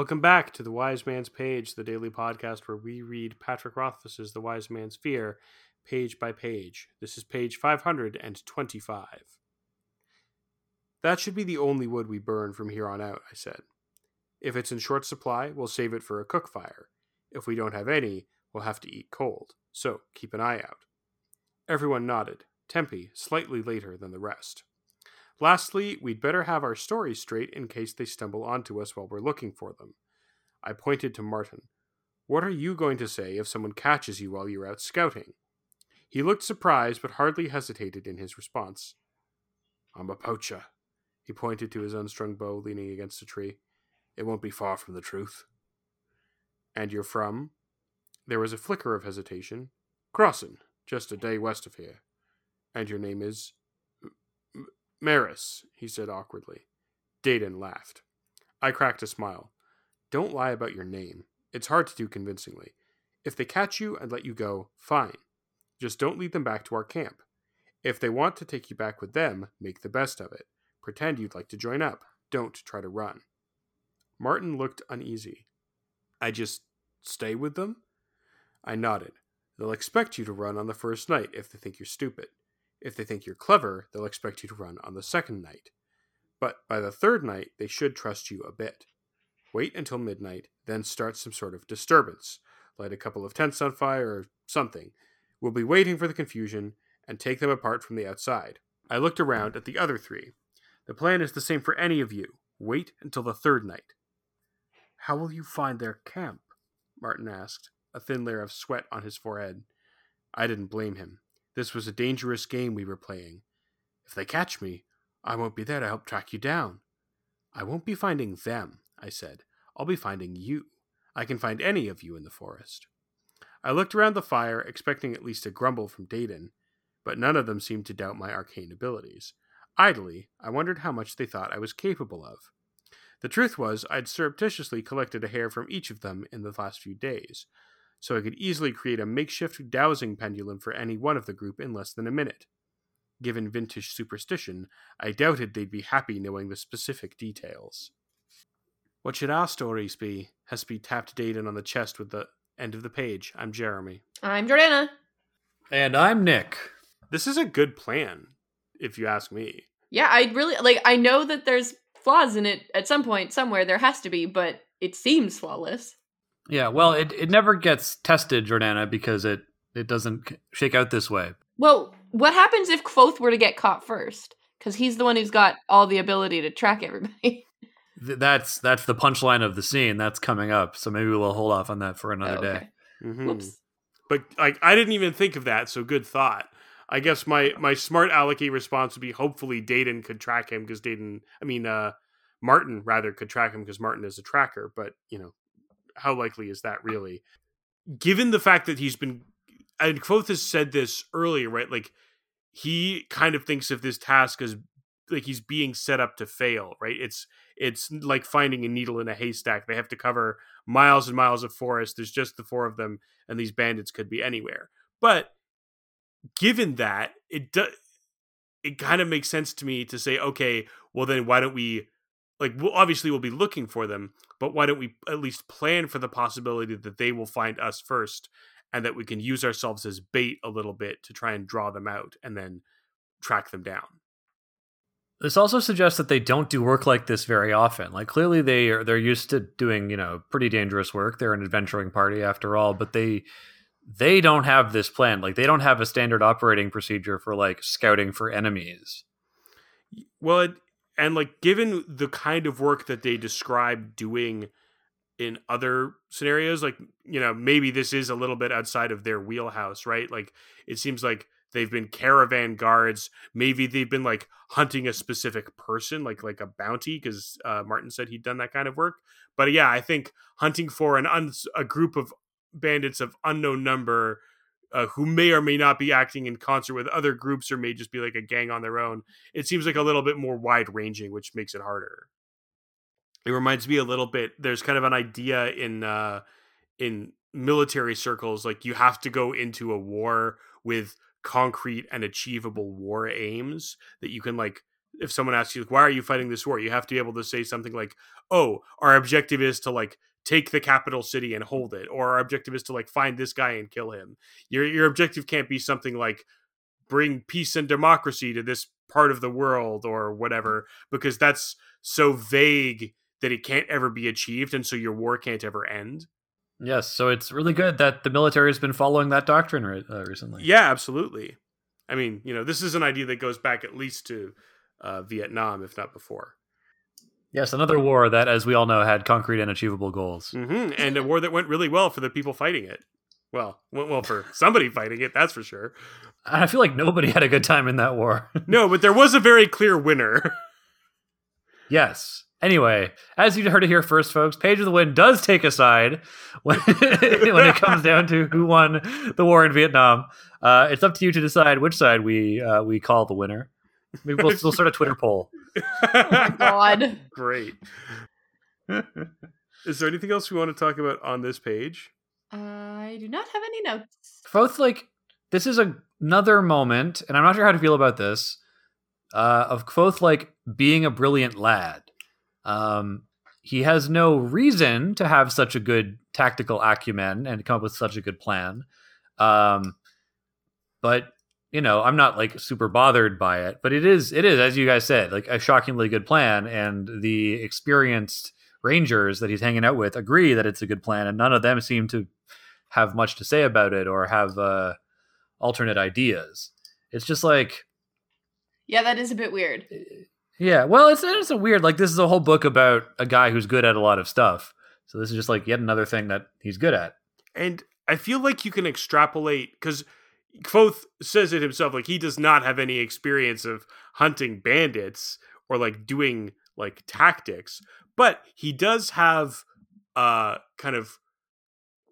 Welcome back to the Wise Man's Page, the daily podcast where we read Patrick Rothfuss's The Wise Man's Fear page by page. This is page 525. That should be the only wood we burn from here on out, I said. If it's in short supply, we'll save it for a cook fire. If we don't have any, we'll have to eat cold. So keep an eye out. Everyone nodded, Tempi slightly later than the rest. Lastly, we'd better have our stories straight in case they stumble onto us while we're looking for them. I pointed to Marten. What are you going to say if someone catches you while you're out scouting? He looked surprised, but hardly hesitated in his response. I'm a poacher. He pointed to his unstrung bow leaning against a tree. It won't be far from the truth. And you're from? There was a flicker of hesitation. Crosson, just a day west of here. And your name is? Maris, he said awkwardly. Dedan laughed. I cracked a smile. Don't lie about your name. It's hard to do convincingly. If they catch you and let you go, fine. Just don't lead them back to our camp. If they want to take you back with them, make the best of it. Pretend you'd like to join up. Don't try to run. Marten looked uneasy. I just stay with them? I nodded. They'll expect you to run on the first night if they think you're stupid. If they think you're clever, they'll expect you to run on the second night. But by the third night, they should trust you a bit. Wait until midnight, then start some sort of disturbance. Light a couple of tents on fire or something. We'll be waiting for the confusion and take them apart from the outside. I looked around at the other three. The plan is the same for any of you. Wait until the third night. How will you find their camp? Marten asked, a thin layer of sweat on his forehead. I didn't blame him. This was a dangerous game we were playing. If they catch me, I won't be there to help track you down. I won't be finding them, I said. I'll be finding you. I can find any of you in the forest. I looked around the fire, expecting at least a grumble from Dedan, but none of them seemed to doubt my arcane abilities. Idly, I wondered how much they thought I was capable of. The truth was, I'd surreptitiously collected a hair from each of them in the last few days, so I could easily create a makeshift dowsing pendulum for any one of the group in less than a minute. Given Vintish superstition, I doubted they'd be happy knowing the specific details. What should our stories be? Hespe tapped Dedan on the chest with the end of the page. I'm Jeremy. I'm Jordana. And I'm Nick. This is a good plan, if you ask me. Yeah, I really like I know that there's flaws in it at some point somewhere there has to be, but it seems flawless. Yeah, well, it, it never gets tested, Jordana, because it it doesn't shake out this way. Well, what happens if Kvothe were to get caught first? Because he's the one who's got all the ability to track everybody. That's that's the punchline of the scene. That's coming up. So maybe we'll hold off on that for another Oh, day. okay. Mhm. Whoops. But like, I didn't even think of that. So good thought. I guess my my smart alecky response would be hopefully Dedan could track him because Dedan, I mean, uh, Marten rather could track him because Marten is a tracker. But you know, how likely is that really? Given the fact that he's been, and Kvothe has said this earlier, right? Like he kind of thinks of this task as like he's being set up to fail, right? It's it's like finding a needle in a haystack. They have to cover miles and miles of forest. There's just the four of them, and these bandits could be anywhere. But given that, it does it kind of makes sense to me to say, okay, well then why don't we like obviously we'll be looking for them, but why don't we at least plan for the possibility that they will find us first and that we can use ourselves as bait a little bit to try and draw them out and then track them down. This also suggests that they don't do work like this very often. Like clearly they are they're used to doing, you know, pretty dangerous work. They're an adventuring party after all, but they they don't have this plan. Like they don't have a standard operating procedure for like scouting for enemies. Well, it, and like given the kind of work that they describe doing in other scenarios, like you know, maybe this is a little bit outside of their wheelhouse, right? Like it seems like they've been caravan guards. Maybe they've been like hunting a specific person, like like a bounty, because uh, Marten said he'd done that kind of work. But yeah, I think hunting for an un- a group of bandits of unknown number uh, who may or may not be acting in concert with other groups or may just be like a gang on their own. It seems like a little bit more wide ranging, which makes it harder. It reminds me a little bit. There's kind of an idea in uh, in military circles, like you have to go into a war with concrete and achievable war aims that you can like if someone asks you like, why are you fighting this war you have to be able to say something like oh our objective is to like take the capital city and hold it or our objective is to like find this guy and kill him. Your your objective can't be something like bring peace and democracy to this part of the world or whatever because that's so vague that it can't ever be achieved and so your war can't ever end. Yes, so it's really good that the military has been following that doctrine re- uh, recently. yeah absolutely. I mean you know this is an idea that goes back at least to uh, vietnam if not before Yes, another war that, as we all know, had concrete and achievable goals. hmm and a war that went really well for the people fighting it well went well for somebody fighting it that's for sure I feel like nobody had a good time in that war. no but there was a very clear winner yes. Anyway, as you heard it here first, folks, Page of the Wind does take a side when, when it comes down to who won the war in Vietnam. Uh, it's up to you to decide which side we uh, we call the winner. Maybe we'll, we'll start a Twitter poll. God. great is there anything else we want to talk about on this page I do not have any notes. both like this is a, another moment, and I'm not sure how to feel about this. Uh, of Kvothe like being a brilliant lad. Um, he has no reason to have such a good tactical acumen and come up with such a good plan. Um, but you know, I'm not like super bothered by it. But it is, it is, as you guys said, like a shockingly good plan, and the experienced rangers that he's hanging out with agree that it's a good plan, and none of them seem to have much to say about it or have uh, alternate ideas. It's just like, Yeah, that is a bit weird. yeah, well, it's it's a weird like this is a whole book about a guy who's good at a lot of stuff. So this is just like yet another thing that he's good at. and i feel like you can extrapolate because Kvothe says it himself like he does not have any experience of hunting bandits or like doing like tactics but he does have uh kind of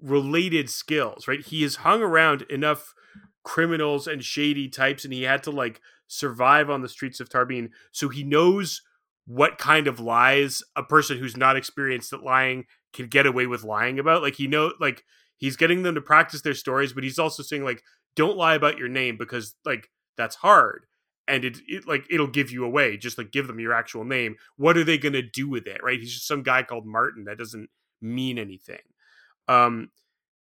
related skills right? He has hung around enough criminals and shady types and he had to like survive on the streets of Tarbean so he knows what kind of lies a person who's not experienced at lying can get away with lying about. Like he know like he's getting them to practice their stories but he's also saying like don't lie about your name because like that's hard and it, it like it'll give you away just like give them your actual name. What are they going to do with it right? He's just some guy called Marten that doesn't mean anything. Um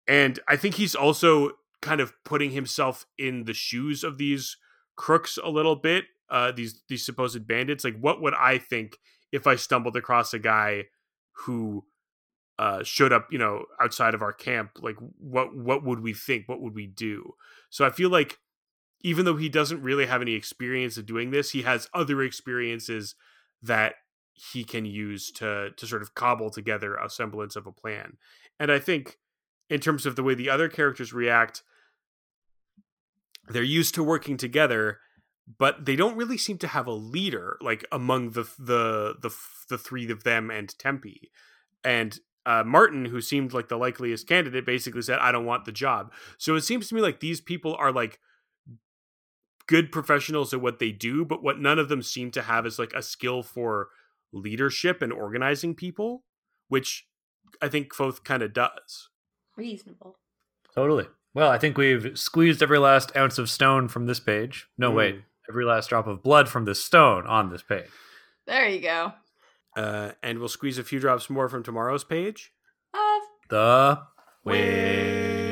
and i think he's also kind of putting himself in the shoes of these crooks a little bit uh these these supposed bandits. Like what would i think if i stumbled across a guy who uh showed up you know outside of our camp like what what would we think? What would we do? So i feel like even though he doesn't really have any experience of doing this he has other experiences that he can use to to sort of cobble together a semblance of a plan. And i think in terms of the way the other characters react they're used to working together but they don't really seem to have a leader like among the the the, the three of them and Tempi. And uh, Marten, who seemed like the likeliest candidate, basically said, "I don't want the job." So it seems to me like these people are like good professionals at what they do, but what none of them seem to have is like a skill for leadership and organizing people, which I think Kvothe kind of does. Reasonable. Totally. Well, I think we've squeezed every last ounce of stone from this page. No, Mm. wait, every last drop of blood from this stone on this page. There you go. Uh, and we'll squeeze a few drops more from tomorrow's page. of The Wait.